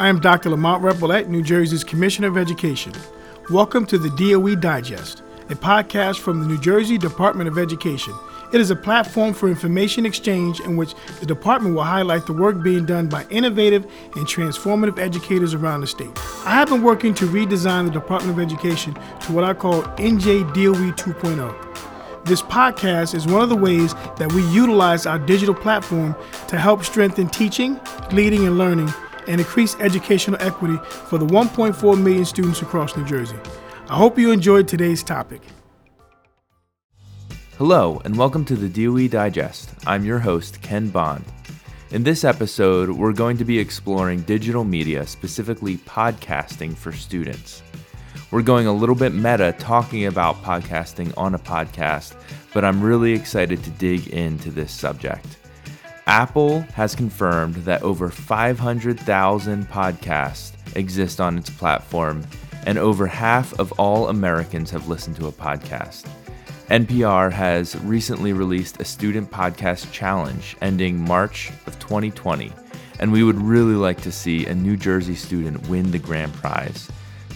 I am Dr. Lamont Repollet, New Jersey's Commissioner of Education. Welcome to the DOE Digest, a podcast from the New Jersey Department of Education. It is a platform for information exchange in which the department will highlight the work being done by innovative and transformative educators around the state. I have been working to redesign the Department of Education to what I call NJ DOE 2.0. This podcast is one of the ways that we utilize our digital platform to help strengthen teaching, leading, and learning and increase educational equity for the 1.4 million students across New Jersey. I hope you enjoyed today's topic. Hello, and welcome to the DOE Digest. I'm your host, Ken Bond. In this episode, we're going to be exploring digital media, specifically podcasting for students. We're going a little bit meta talking about podcasting on a podcast, but I'm really excited to dig into this subject. Apple has confirmed that over 500,000 podcasts exist on its platform, and over half of all Americans have listened to a podcast. NPR has recently released a student podcast challenge ending March of 2020, and we would really like to see a New Jersey student win the grand prize.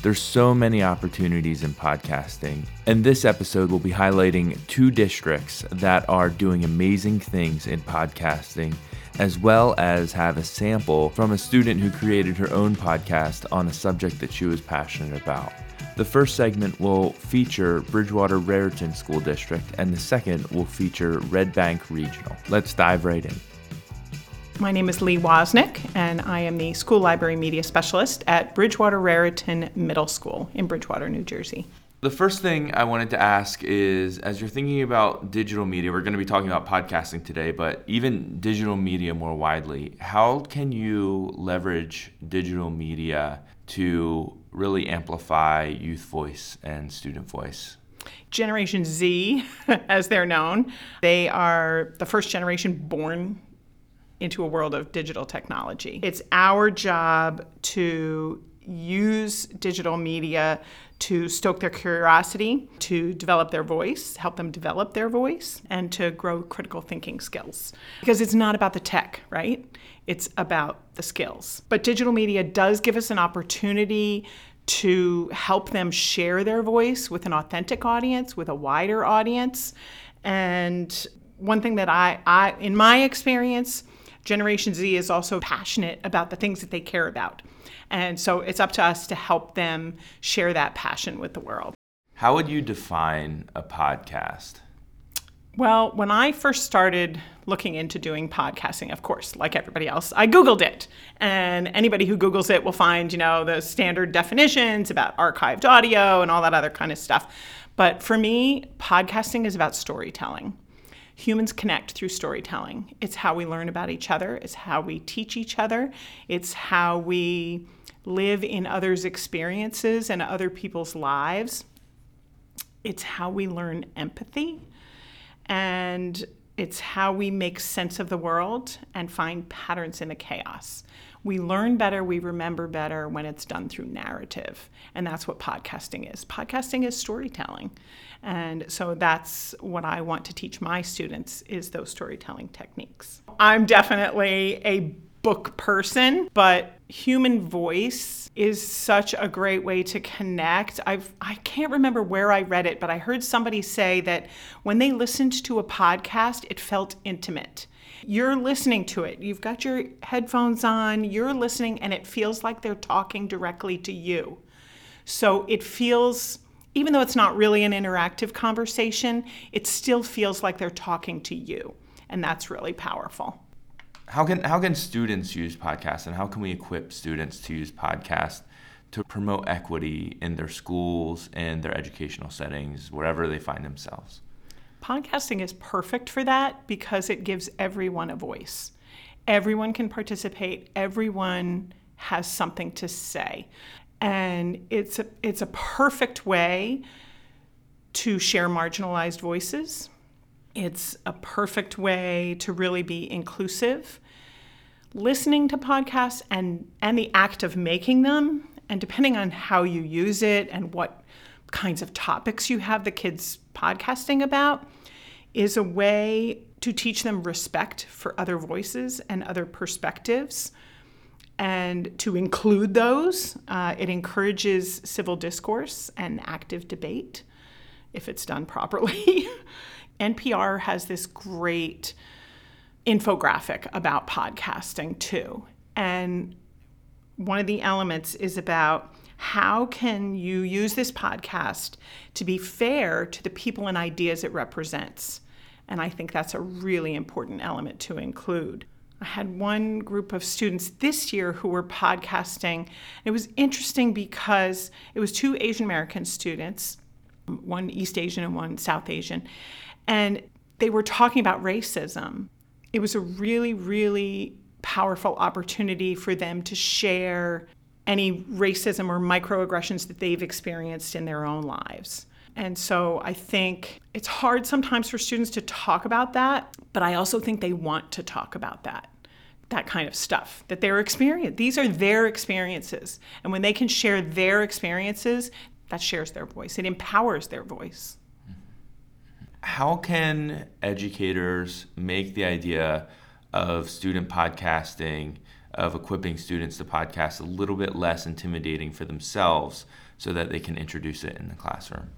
There's so many opportunities in podcasting, and this episode will be highlighting two districts that are doing amazing things in podcasting, as well as have a sample from a student who created her own podcast on a subject that she was passionate about. The first segment will feature Bridgewater Raritan School District, and the second will feature Red Bank Regional. Let's dive right in. My name is Lee Wozniak, and I am the School Library Media Specialist at Bridgewater Raritan Middle School in Bridgewater, New Jersey. The first thing I wanted to ask is as you're thinking about digital media, we're going to be talking about podcasting today, but even digital media more widely, how can you leverage digital media to really amplify youth voice and student voice? Generation Z, as they're known, they are the first generation born into a world of digital technology. It's our job to use digital media to stoke their curiosity, to develop their voice, help them develop their voice, and to grow critical thinking skills. Because it's not about the tech, right? It's about the skills. But digital media does give us an opportunity to help them share their voice with an authentic audience, with a wider audience. And one thing that I, I in my experience, Generation Z is also passionate about the things that they care about. And so it's up to us to help them share that passion with the world. How would you define a podcast? Well, when I first started looking into doing podcasting, of course, like everybody else, I Googled it. And anybody who Googles it will find, you know, the standard definitions about archived audio and all that other kind of stuff. But for me, podcasting is about storytelling humans connect through storytelling. It's how we learn about each other, it's how we teach each other, it's how we live in others' experiences and other people's lives. It's how we learn empathy. And it's how we make sense of the world and find patterns in the chaos. We learn better, we remember better when it's done through narrative. And that's what podcasting is. Podcasting is storytelling. And so that's what I want to teach my students is those storytelling techniques. I'm definitely a book person, but human voice is such a great way to connect. I've I can't remember where I read it, but I heard somebody say that when they listened to a podcast, it felt intimate. You're listening to it. You've got your headphones on, you're listening and it feels like they're talking directly to you. So it feels even though it's not really an interactive conversation, it still feels like they're talking to you. And that's really powerful how can how can students use podcasts and how can we equip students to use podcasts to promote equity in their schools and their educational settings wherever they find themselves podcasting is perfect for that because it gives everyone a voice. Everyone can participate. Everyone has something to say. And it's a, it's a perfect way to share marginalized voices. It's a perfect way to really be inclusive. Listening to podcasts and, and the act of making them, and depending on how you use it and what kinds of topics you have the kids podcasting about, is a way to teach them respect for other voices and other perspectives and to include those. Uh, it encourages civil discourse and active debate if it's done properly. NPR has this great infographic about podcasting too. And one of the elements is about how can you use this podcast to be fair to the people and ideas it represents? And I think that's a really important element to include. I had one group of students this year who were podcasting. It was interesting because it was two Asian American students, one East Asian and one South Asian, and they were talking about racism. It was a really, really powerful opportunity for them to share any racism or microaggressions that they've experienced in their own lives. And so I think it's hard sometimes for students to talk about that, but I also think they want to talk about that. That kind of stuff that they're experiencing. These are their experiences. And when they can share their experiences, that shares their voice. It empowers their voice. How can educators make the idea of student podcasting, of equipping students to podcast a little bit less intimidating for themselves so that they can introduce it in the classroom?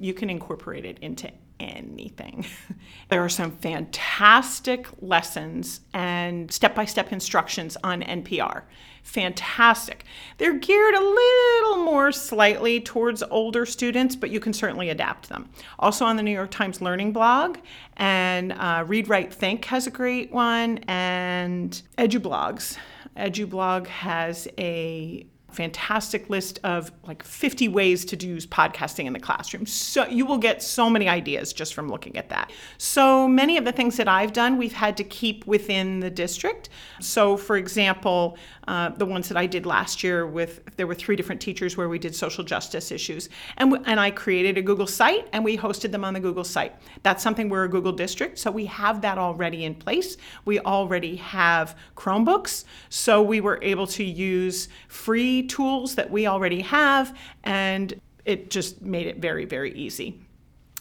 You can incorporate it into anything. there are some fantastic lessons and step by step instructions on NPR. Fantastic. They're geared a little more slightly towards older students, but you can certainly adapt them. Also on the New York Times Learning blog, and uh, Read, Write, Think has a great one, and EduBlogs. EduBlog has a fantastic list of like 50 ways to use podcasting in the classroom. So you will get so many ideas just from looking at that. So many of the things that I've done, we've had to keep within the district. So for example, uh, the ones that I did last year with there were three different teachers where we did social justice issues, and w- and I created a Google site and we hosted them on the Google site. That's something we're a Google district, so we have that already in place. We already have Chromebooks, so we were able to use free tools that we already have, and it just made it very, very easy.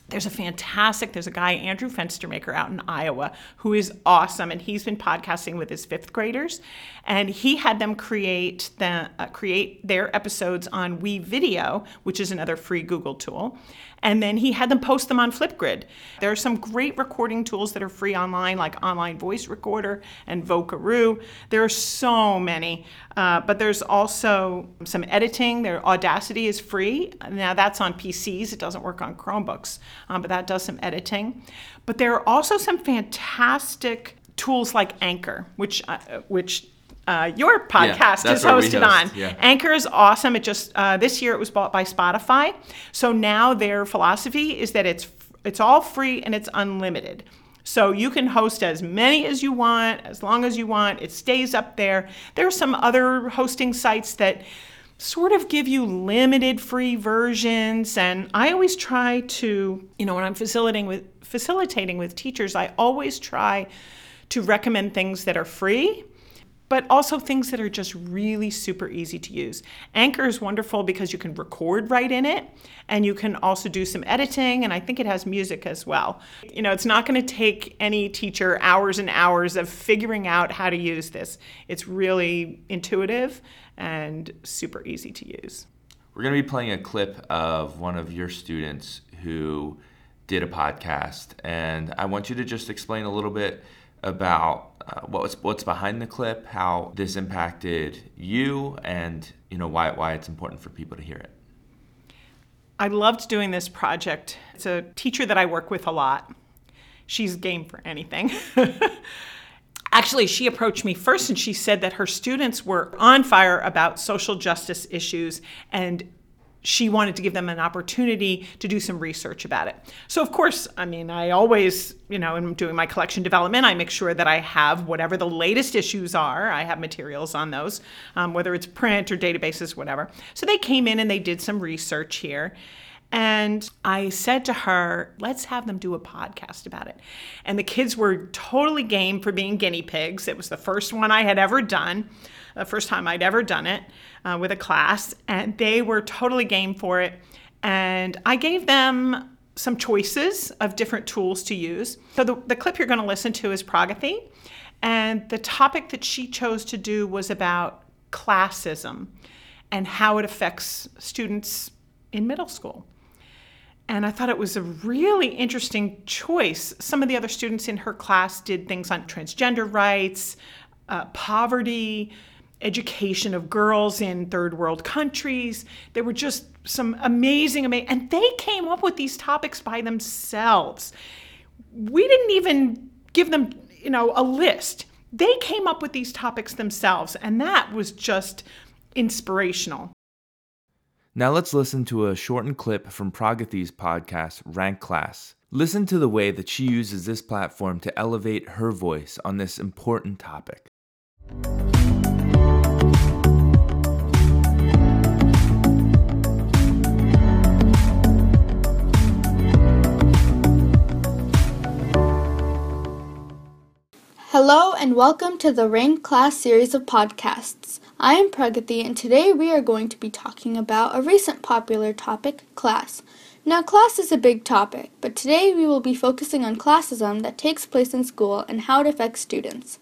There's a fantastic, there's a guy, Andrew Fenstermaker out in Iowa, who is awesome, and he's been podcasting with his fifth graders, and he had them create the uh, create their episodes on WeVideo, which is another free Google tool, and then he had them post them on Flipgrid. There are some great recording tools that are free online, like Online Voice Recorder and Vocaroo. There are so many, uh, but there's also some editing. Their Audacity is free. Now that's on PCs. It doesn't work on Chromebooks, um, but that does some editing. But there are also some fantastic tools like Anchor, which uh, which uh, your podcast Yeah, is that's where we hosted host, on. yeah. Anchor is awesome. It just uh, this year it was bought by Spotify, so now their philosophy is that it's it's all free and it's unlimited. So you can host as many as you want, as long as you want. It stays up there. There are some other hosting sites that sort of give you limited free versions and I always try to, you know, when I'm facilitating with facilitating with teachers, I always try to recommend things that are free but also things that are just really super easy to use. Anchor is wonderful because you can record right in it and you can also do some editing and I think it has music as well. You know, it's not going to take any teacher hours and hours of figuring out how to use this. It's really intuitive and super easy to use. We're going to be playing a clip of one of your students who did a podcast, and I want you to just explain a little bit about uh, what's what's behind the clip, how this impacted you, and you know why why it's important for people to hear it. I loved doing this project. It's a teacher that I work with a lot. She's game for anything. Actually, she approached me first and she said that her students were on fire about social justice issues and she wanted to give them an opportunity to do some research about it. So, of course, I mean, I always, you know, in doing my collection development, I make sure that I have whatever the latest issues are. I have materials on those, um, whether it's print or databases, whatever. So they came in and they did some research here. And I said to her, let's have them do a podcast about it. And the kids were totally game for being guinea pigs. It was the first one I had ever done, the first time I'd ever done it uh, with a class. And they were totally game for it. And I gave them some choices of different tools to use. So the, the clip you're going to listen to is Pragati. And the topic that she chose to do was about classism and how it affects students in middle school. And I thought it was a really interesting choice. Some of the other students in her class did things on transgender rights, uh, poverty, education of girls in third world countries. There were just some amazing, amazing, and they came up with these topics by themselves. We didn't even give them, you know, a list. They came up with these topics themselves, and that was just inspirational. Now let's listen to a shortened clip from Pragathi's podcast, Rank Class. Listen to the way that she uses this platform to elevate her voice on this important topic. Hello and welcome to the Rank Class series of podcasts. I am Pragathi and today we are going to be talking about a recent popular topic, class. Now, class is a big topic, but today we will be focusing on classism that takes place in school and how it affects students.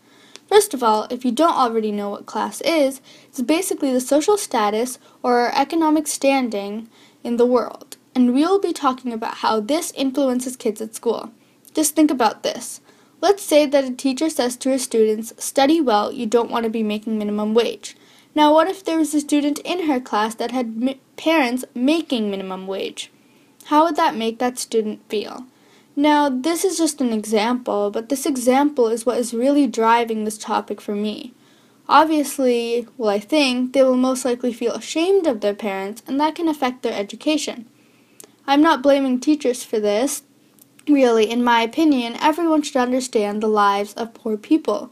First of all, if you don't already know what class is, it's basically the social status or economic standing in the world, and we will be talking about how this influences kids at school. Just think about this. Let's say that a teacher says to her students, study well, you don't want to be making minimum wage. Now, what if there was a student in her class that had mi- parents making minimum wage? How would that make that student feel? Now, this is just an example, but this example is what is really driving this topic for me. Obviously, well, I think they will most likely feel ashamed of their parents, and that can affect their education. I'm not blaming teachers for this. Really, in my opinion, everyone should understand the lives of poor people.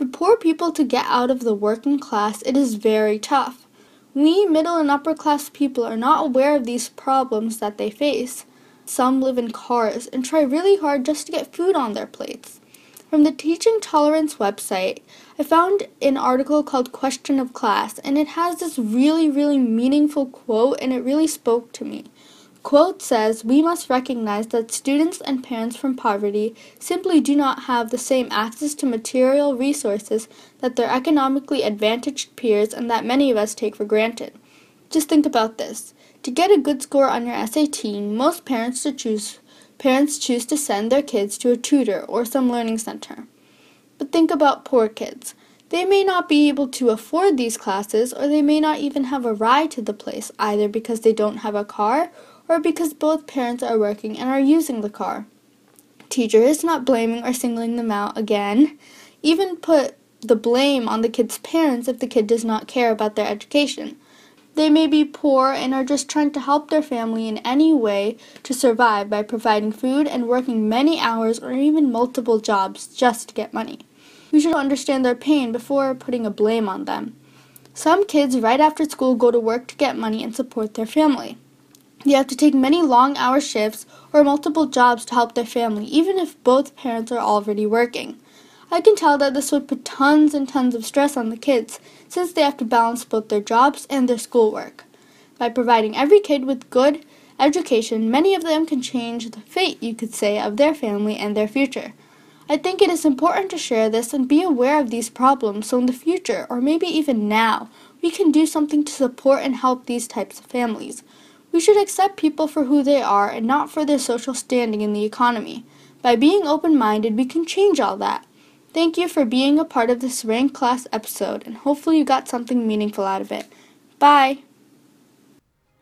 For poor people to get out of the working class, it is very tough. We middle and upper class people are not aware of these problems that they face. Some live in cars and try really hard just to get food on their plates. From the Teaching Tolerance website, I found an article called Question of Class, and it has this really, really meaningful quote, and it really spoke to me. Quote says, We must recognize that students and parents from poverty simply do not have the same access to material resources that their economically advantaged peers and that many of us take for granted. Just think about this. To get a good score on your SAT, most parents to choose parents choose to send their kids to a tutor or some learning center. But think about poor kids. They may not be able to afford these classes or they may not even have a ride to the place either because they don't have a car or because both parents are working and are using the car. Teacher is not blaming or singling them out again. Even put the blame on the kid's parents if the kid does not care about their education. They may be poor and are just trying to help their family in any way to survive by providing food and working many hours or even multiple jobs just to get money. We should understand their pain before putting a blame on them. Some kids right after school go to work to get money and support their family. They have to take many long hour shifts or multiple jobs to help their family, even if both parents are already working. I can tell that this would put tons and tons of stress on the kids since they have to balance both their jobs and their schoolwork. By providing every kid with good education, many of them can change the fate, you could say, of their family and their future. I think it is important to share this and be aware of these problems so in the future, or maybe even now, we can do something to support and help these types of families. We should accept people for who they are and not for their social standing in the economy. By being open minded, we can change all that. Thank you for being a part of this rank class episode, and hopefully, you got something meaningful out of it. Bye.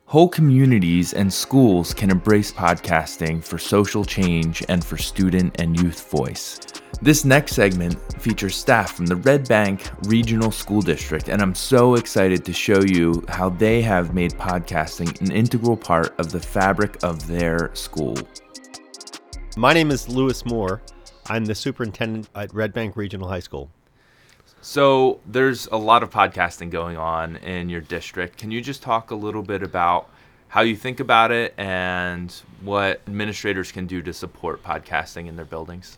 Whole communities and schools can embrace podcasting for social change and for student and youth voice. This next segment features staff from the Red Bank Regional School District, and I'm so excited to show you how they have made podcasting an integral part of the fabric of their school. My name is Louis Moore. I'm the superintendent at Red Bank Regional High School. So, there's a lot of podcasting going on in your district. Can you just talk a little bit about how you think about it and what administrators can do to support podcasting in their buildings?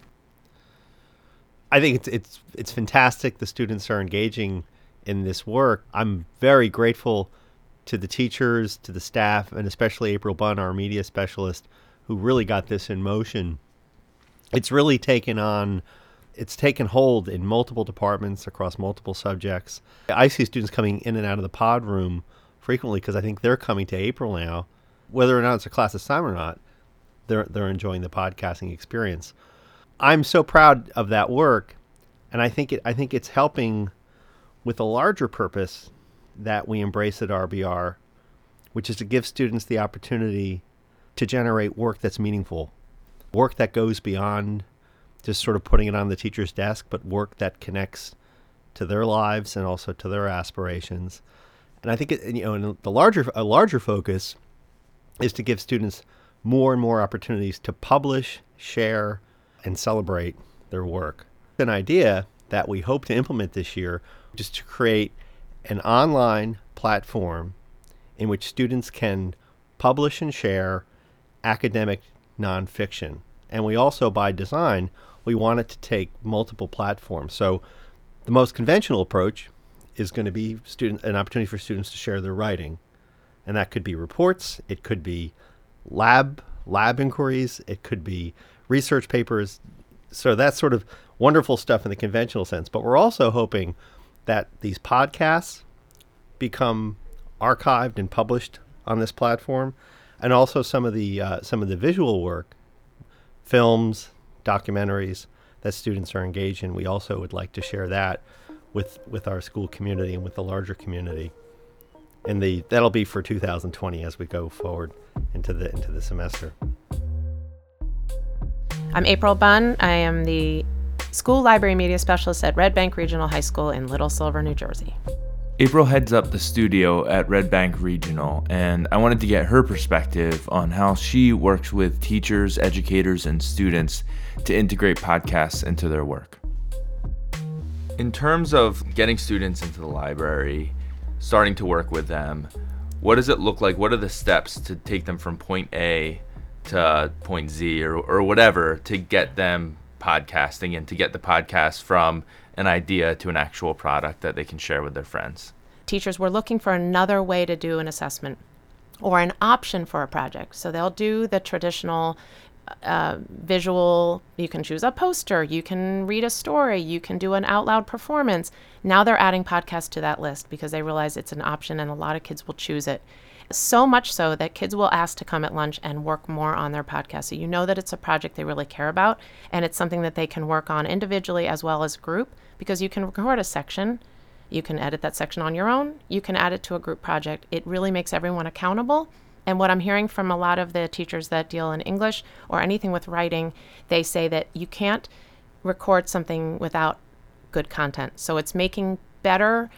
I think it's it's it's fantastic. The students are engaging in this work. I'm very grateful to the teachers, to the staff, and especially April Bunn, our media specialist, who really got this in motion. It's really taken on It's taken hold in multiple departments across multiple subjects. I see students coming in and out of the pod room frequently because I think they're coming to April now, whether or not it's a class assignment or not. They're they're enjoying the podcasting experience. I'm so proud of that work, and I think it I think it's helping with a larger purpose that we embrace at RBR, which is to give students the opportunity to generate work that's meaningful, work that goes beyond just sort of putting it on the teacher's desk, but work that connects to their lives and also to their aspirations. And I think it, you know, the larger a larger focus is to give students more and more opportunities to publish, share, and celebrate their work. An idea that we hope to implement this year is to create an online platform in which students can publish and share academic nonfiction. And we also, by design, we want it to take multiple platforms. So the most conventional approach is going to be student an opportunity for students to share their writing. And that could be reports, it could be lab lab inquiries, it could be research papers. So that's sort of wonderful stuff in the conventional sense. But we're also hoping that these podcasts become archived and published on this platform, and also some of the uh, some of the visual work, films, documentaries that students are engaged in. We also would like to share that with with our school community and with the larger community. And the that'll be for 2020 as we go forward into the into the semester. I'm April Bunn. I am the School Library Media Specialist at Red Bank Regional High School in Little Silver, New Jersey. April heads up the studio at Red Bank Regional, and I wanted to get her perspective on how she works with teachers, educators, and students to integrate podcasts into their work. In terms of getting students into the library, starting to work with them, what does it look like? What are the steps to take them from point A to point Z or, or whatever to get them podcasting and to get the podcast from an idea to an actual product that they can share with their friends. Teachers were looking for another way to do an assessment or an option for a project. So they'll do the traditional uh, visual, you can choose a poster, you can read a story, you can do an out loud performance. Now they're adding podcasts to that list because they realize it's an option and a lot of kids will choose it. So much so that kids will ask to come at lunch and work more on their podcast. So you know that it's a project they really care about and it's something that they can work on individually as well as group because you can record a section. You can edit that section on your own. You can add it to a group project. It really makes everyone accountable. And what I'm hearing from a lot of the teachers that deal in English or anything with writing, they say that you can't record something without good content. So it's making better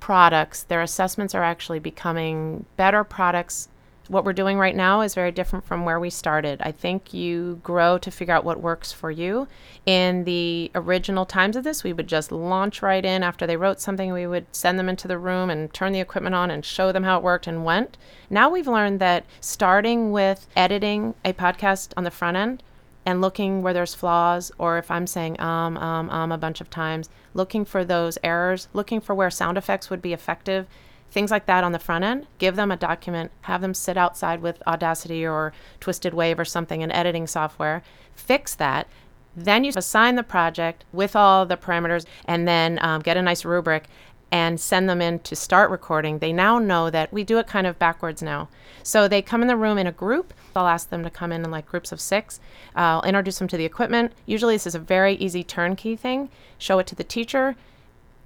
products, their assessments are actually becoming better products. What we're doing right now is very different from where we started. I think you grow to figure out what works for you. In the original times of this, we would just launch right in after they wrote something. We would send them into the room and turn the equipment on and show them how it worked and went. Now we've learned that starting with editing a podcast on the front end and looking where there's flaws or if I'm saying um, um, um a bunch of times, looking for those errors, looking for where sound effects would be effective, things like that on the front end. Give them a document, have them sit outside with Audacity or Twisted Wave or something in editing software, fix that. Then you assign the project with all the parameters and then um, get a nice rubric and send them in to start recording, they now know that we do it kind of backwards now. So they come in the room in a group. I'll ask them to come in in like groups of six. I'll introduce them to the equipment. Usually, this is a very easy turnkey thing. Show it to the teacher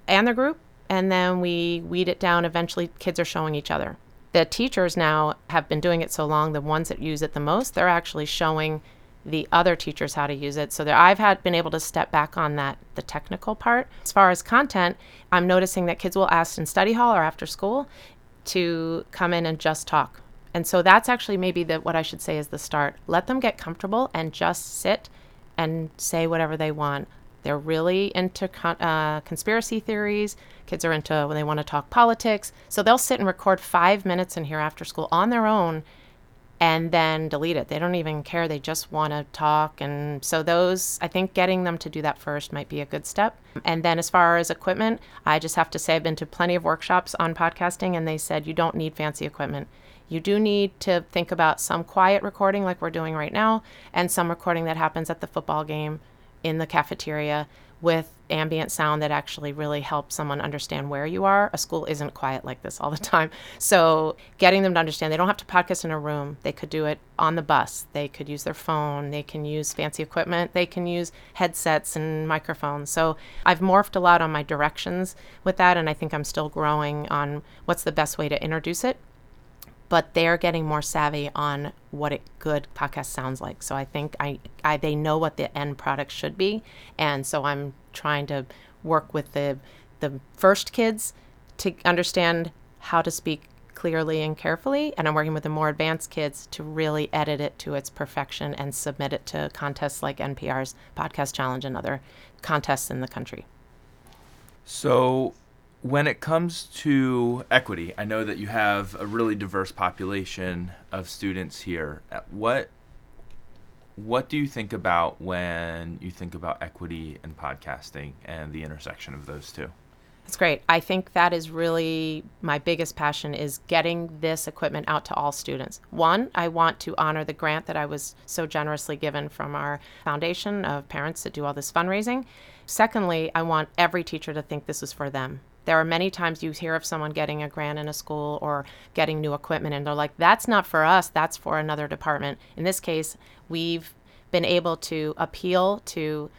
and the group, and then we weed it down. Eventually, kids are showing each other. The teachers now have been doing it so long, the ones that use it the most, they're actually showing the other teachers how to use it. So there, I've had been able to step back on that the technical part. As far as content, I'm noticing that kids will ask in study hall or after school to come in and just talk. And so that's actually maybe the what I should say is the start. Let them get comfortable and just sit and say whatever they want. They're really into con- uh, conspiracy theories. Kids are into when they want to talk politics. So they'll sit and record five minutes in here after school on their own and then delete it. They don't even care. They just want to talk. And so, those, I think getting them to do that first might be a good step. And then, as far as equipment, I just have to say I've been to plenty of workshops on podcasting, and they said you don't need fancy equipment. You do need to think about some quiet recording, like we're doing right now, and some recording that happens at the football game in the cafeteria with ambient sound that actually really helps someone understand where you are. A school isn't quiet like this all the time. So, getting them to understand they don't have to podcast in a room. They could do it on the bus. They could use their phone. They can use fancy equipment. They can use headsets and microphones. So, I've morphed a lot on my directions with that, and I think I'm still growing on what's the best way to introduce it but they're getting more savvy on what a good podcast sounds like. So I think I, I they know what the end product should be, and so I'm trying to work with the the first kids to understand how to speak clearly and carefully, and I'm working with the more advanced kids to really edit it to its perfection and submit it to contests like NPR's Podcast Challenge and other contests in the country. So when it comes to equity, I know that you have a really diverse population of students here. Uh, what what do you think about when you think about equity and podcasting and the intersection of those two? That's great. I think that is really my biggest passion is getting this equipment out to all students. One, I want to honor the grant that I was so generously given from our foundation of parents that do all this fundraising. Secondly, I want every teacher to think this is for them there are many times you hear of someone getting a grant in a school or getting new equipment, and they're like, that's not for us, that's for another department. In this case, we've been able to appeal to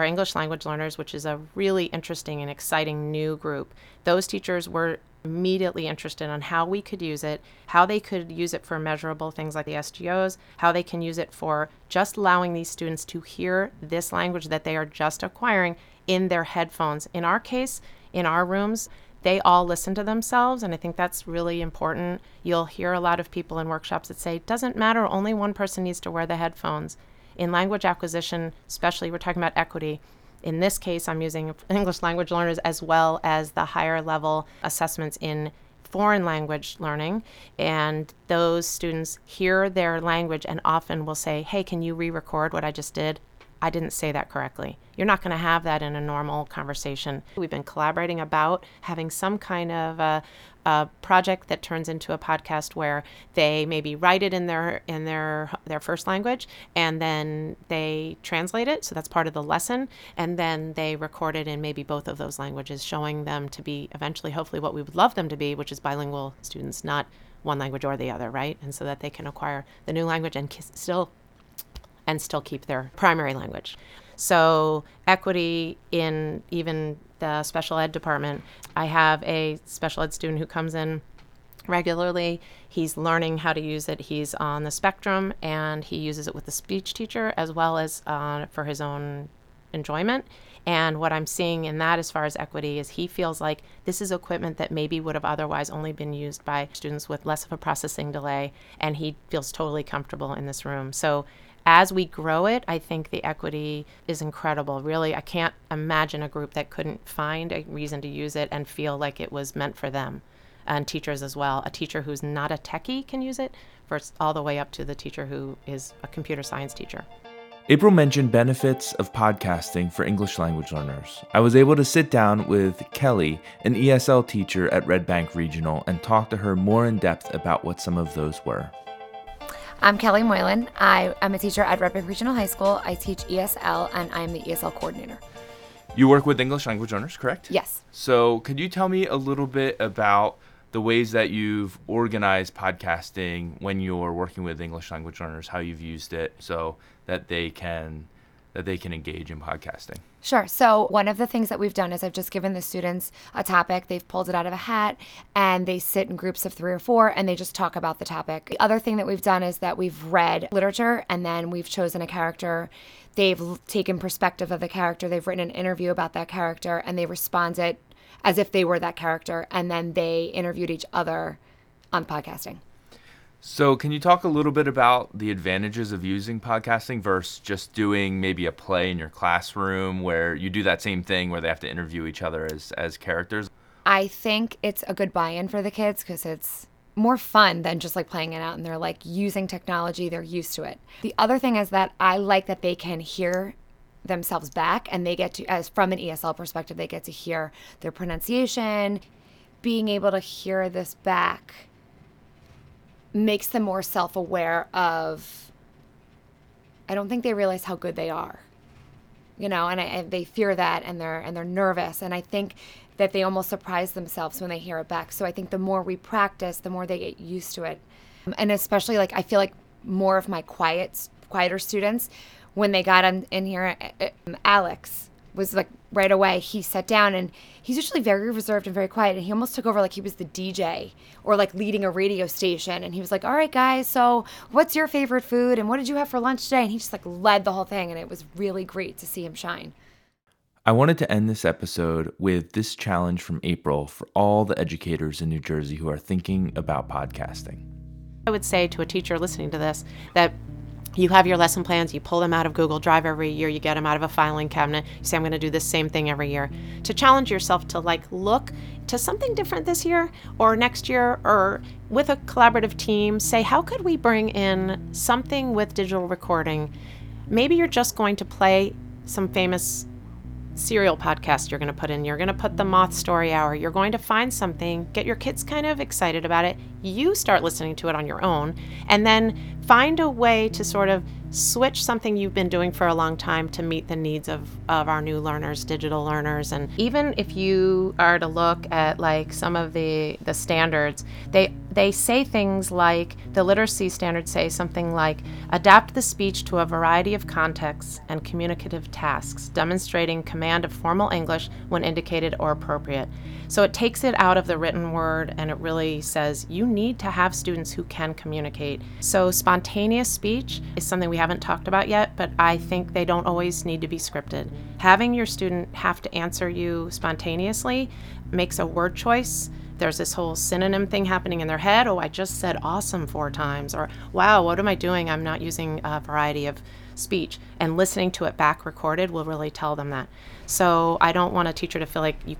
our English language learners, which is a really interesting and exciting new group. Those teachers were immediately interested on how we could use it, how they could use it for measurable things like the SGOs, how they can use it for just allowing these students to hear this language that they are just acquiring in their headphones. In our case, in our rooms, they all listen to themselves. And I think that's really important. You'll hear a lot of people in workshops that say, doesn't matter, only one person needs to wear the headphones. In language acquisition, especially, we're talking about equity. In this case, I'm using English language learners as well as the higher level assessments in foreign language learning. And those students hear their language and often will say, Hey, can you re record what I just did? I didn't say that correctly. You're not going to have that in a normal conversation. We've been collaborating about having some kind of a, a, project that turns into a podcast where they maybe write it in their in their their first language and then they translate it. So that's part of the lesson, and then they record it in maybe both of those languages, showing them to be eventually, hopefully, what we would love them to be, which is bilingual students, not one language or the other, right? And so that they can acquire the new language and still and still keep their primary language. So, equity in even the special ed department, I have a special ed student who comes in regularly. He's learning how to use it. He's on the spectrum and he uses it with the speech teacher as well as uh, for his own enjoyment. And what I'm seeing in that, as far as equity, is he feels like this is equipment that maybe would have otherwise only been used by students with less of a processing delay, and he feels totally comfortable in this room. So as we grow it, I think the equity is incredible. Really, I can't imagine a group that couldn't find a reason to use it and feel like it was meant for them. And teachers as well. A teacher who's not a techie can use it, first all the way up to the teacher who is a computer science teacher. April mentioned benefits of podcasting for English language learners. I was able to sit down with Kelly, an ESL teacher at Red Bank Regional, and talk to her more in depth about what some of those were. I'm Kelly Moylan. I am a teacher at Red Bank Regional High School. I teach ESL and I'm the ESL coordinator. You work with English language learners, correct? Yes. So, could you tell me a little bit about the ways that you've organized podcasting when you're working with English language learners, how you've used it so that they can that they can engage in podcasting? Sure. So, one of the things that we've done is I've just given the students a topic, they've pulled it out of a hat, and they sit in groups of three or four and they just talk about the topic. The other thing that we've done is that we've read literature and then we've chosen a character. They've taken perspective of the character, they've written an interview about that character, and they respond it as if they were that character, and then they interviewed each other on podcasting. So, can you talk a little bit about the advantages of using podcasting versus just doing maybe a play in your classroom where you do that same thing where they have to interview each other as, as characters? I think it's a good buy in for the kids because it's more fun than just like playing it out and they're like using technology, they're used to it. The other thing is that I like that they can hear themselves back and they get to, as from an ESL perspective, they get to hear their pronunciation, being able to hear this back makes them more self aware of. I don't think they realize how good they are. you know, and, I, and they fear that and they're and they're nervous. And I think that they almost surprise themselves when they hear it back. So I think the more we practice, the more they get used to it. And especially like I feel like more of my quiet quieter students when they got in, in here um, Alex was like right away he sat down and he's usually very reserved and very quiet and he almost took over like he was the DJ or like leading a radio station and he was like all right guys so what's your favorite food and what did you have for lunch today and he just like led the whole thing and it was really great to see him shine I wanted to end this episode with this challenge from April for all the educators in New Jersey who are thinking about podcasting. I would say to a teacher listening to this that you have your lesson plans, you pull them out of Google Drive every year, you get them out of a filing cabinet, you say, I'm going to do the same thing every year. To challenge yourself to like look to something different this year or next year or with a collaborative team, say, how could we bring in something with digital recording? Maybe you're just going to play some famous serial podcast you're going to put in. You're going to put the Moth Story Hour. You're going to find something, get your kids kind of excited about it. You start listening to it on your own, and then find a way to sort of switch something you've been doing for a long time to meet the needs of, of our new learners, digital learners. And even if you are to look at like some of the, the standards, they they say things like the literacy standards say something like adapt the speech to a variety of contexts and communicative tasks, demonstrating command of formal English when indicated or appropriate. So it takes it out of the written word and it really says you need to have students who can communicate. So spontaneous speech is something we haven't talked about yet, but I think they don't always need to be scripted. Having your student have to answer you spontaneously makes a word choice there's this whole synonym thing happening in their head. Oh, I just said awesome four times. Or, wow, what am I doing? I'm not using a variety of speech. And listening to it back recorded will really tell them that. So I don't want a teacher to feel like you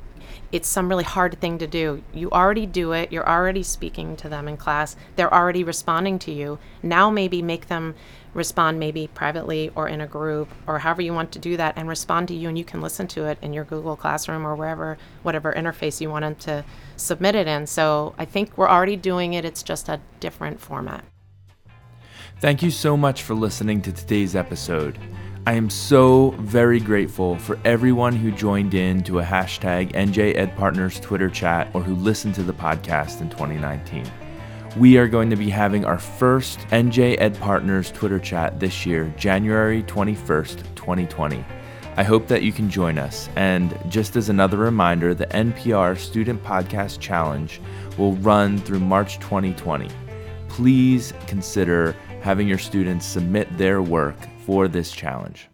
it's some really hard thing to do. You already do it, you're already speaking to them in class, they're already responding to you. Now, maybe make them respond, maybe privately or in a group or however you want to do that, and respond to you, and you can listen to it in your Google Classroom or wherever, whatever interface you want them to submit it in. So I think we're already doing it, it's just a different format. Thank you so much for listening to today's episode. I am so very grateful for everyone who joined in to a hashtag NJ Ed Partners Twitter chat or who listened to the podcast in 2019. We are going to be having our first NJ Ed Partners Twitter chat this year, January 21st, 2020. I hope that you can join us. And just as another reminder, the NPR Student Podcast Challenge will run through March 2020. Please consider having your students submit their work for this challenge.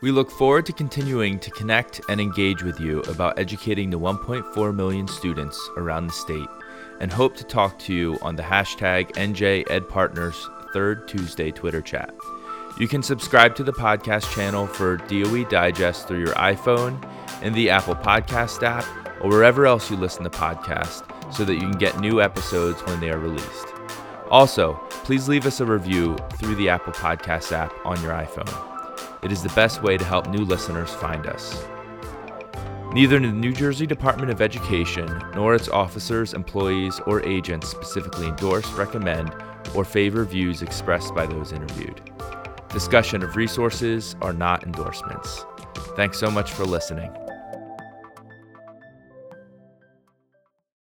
We look forward to continuing to connect and engage with you about educating the 1.4 million students around the state and hope to talk to you on the hashtag NJEdPartners Third Tuesday Twitter chat. You can subscribe to the podcast channel for DOE Digest through your iPhone in the Apple Podcast app or wherever else you listen to podcasts so that you can get new episodes when they are released. Also, please leave us a review through the Apple Podcast app on your iPhone. It is the best way to help new listeners find us. Neither the New Jersey Department of Education nor its officers, employees, or agents specifically endorse, recommend, or favor views expressed by those interviewed. Discussion of resources are not endorsements. Thanks so much for listening.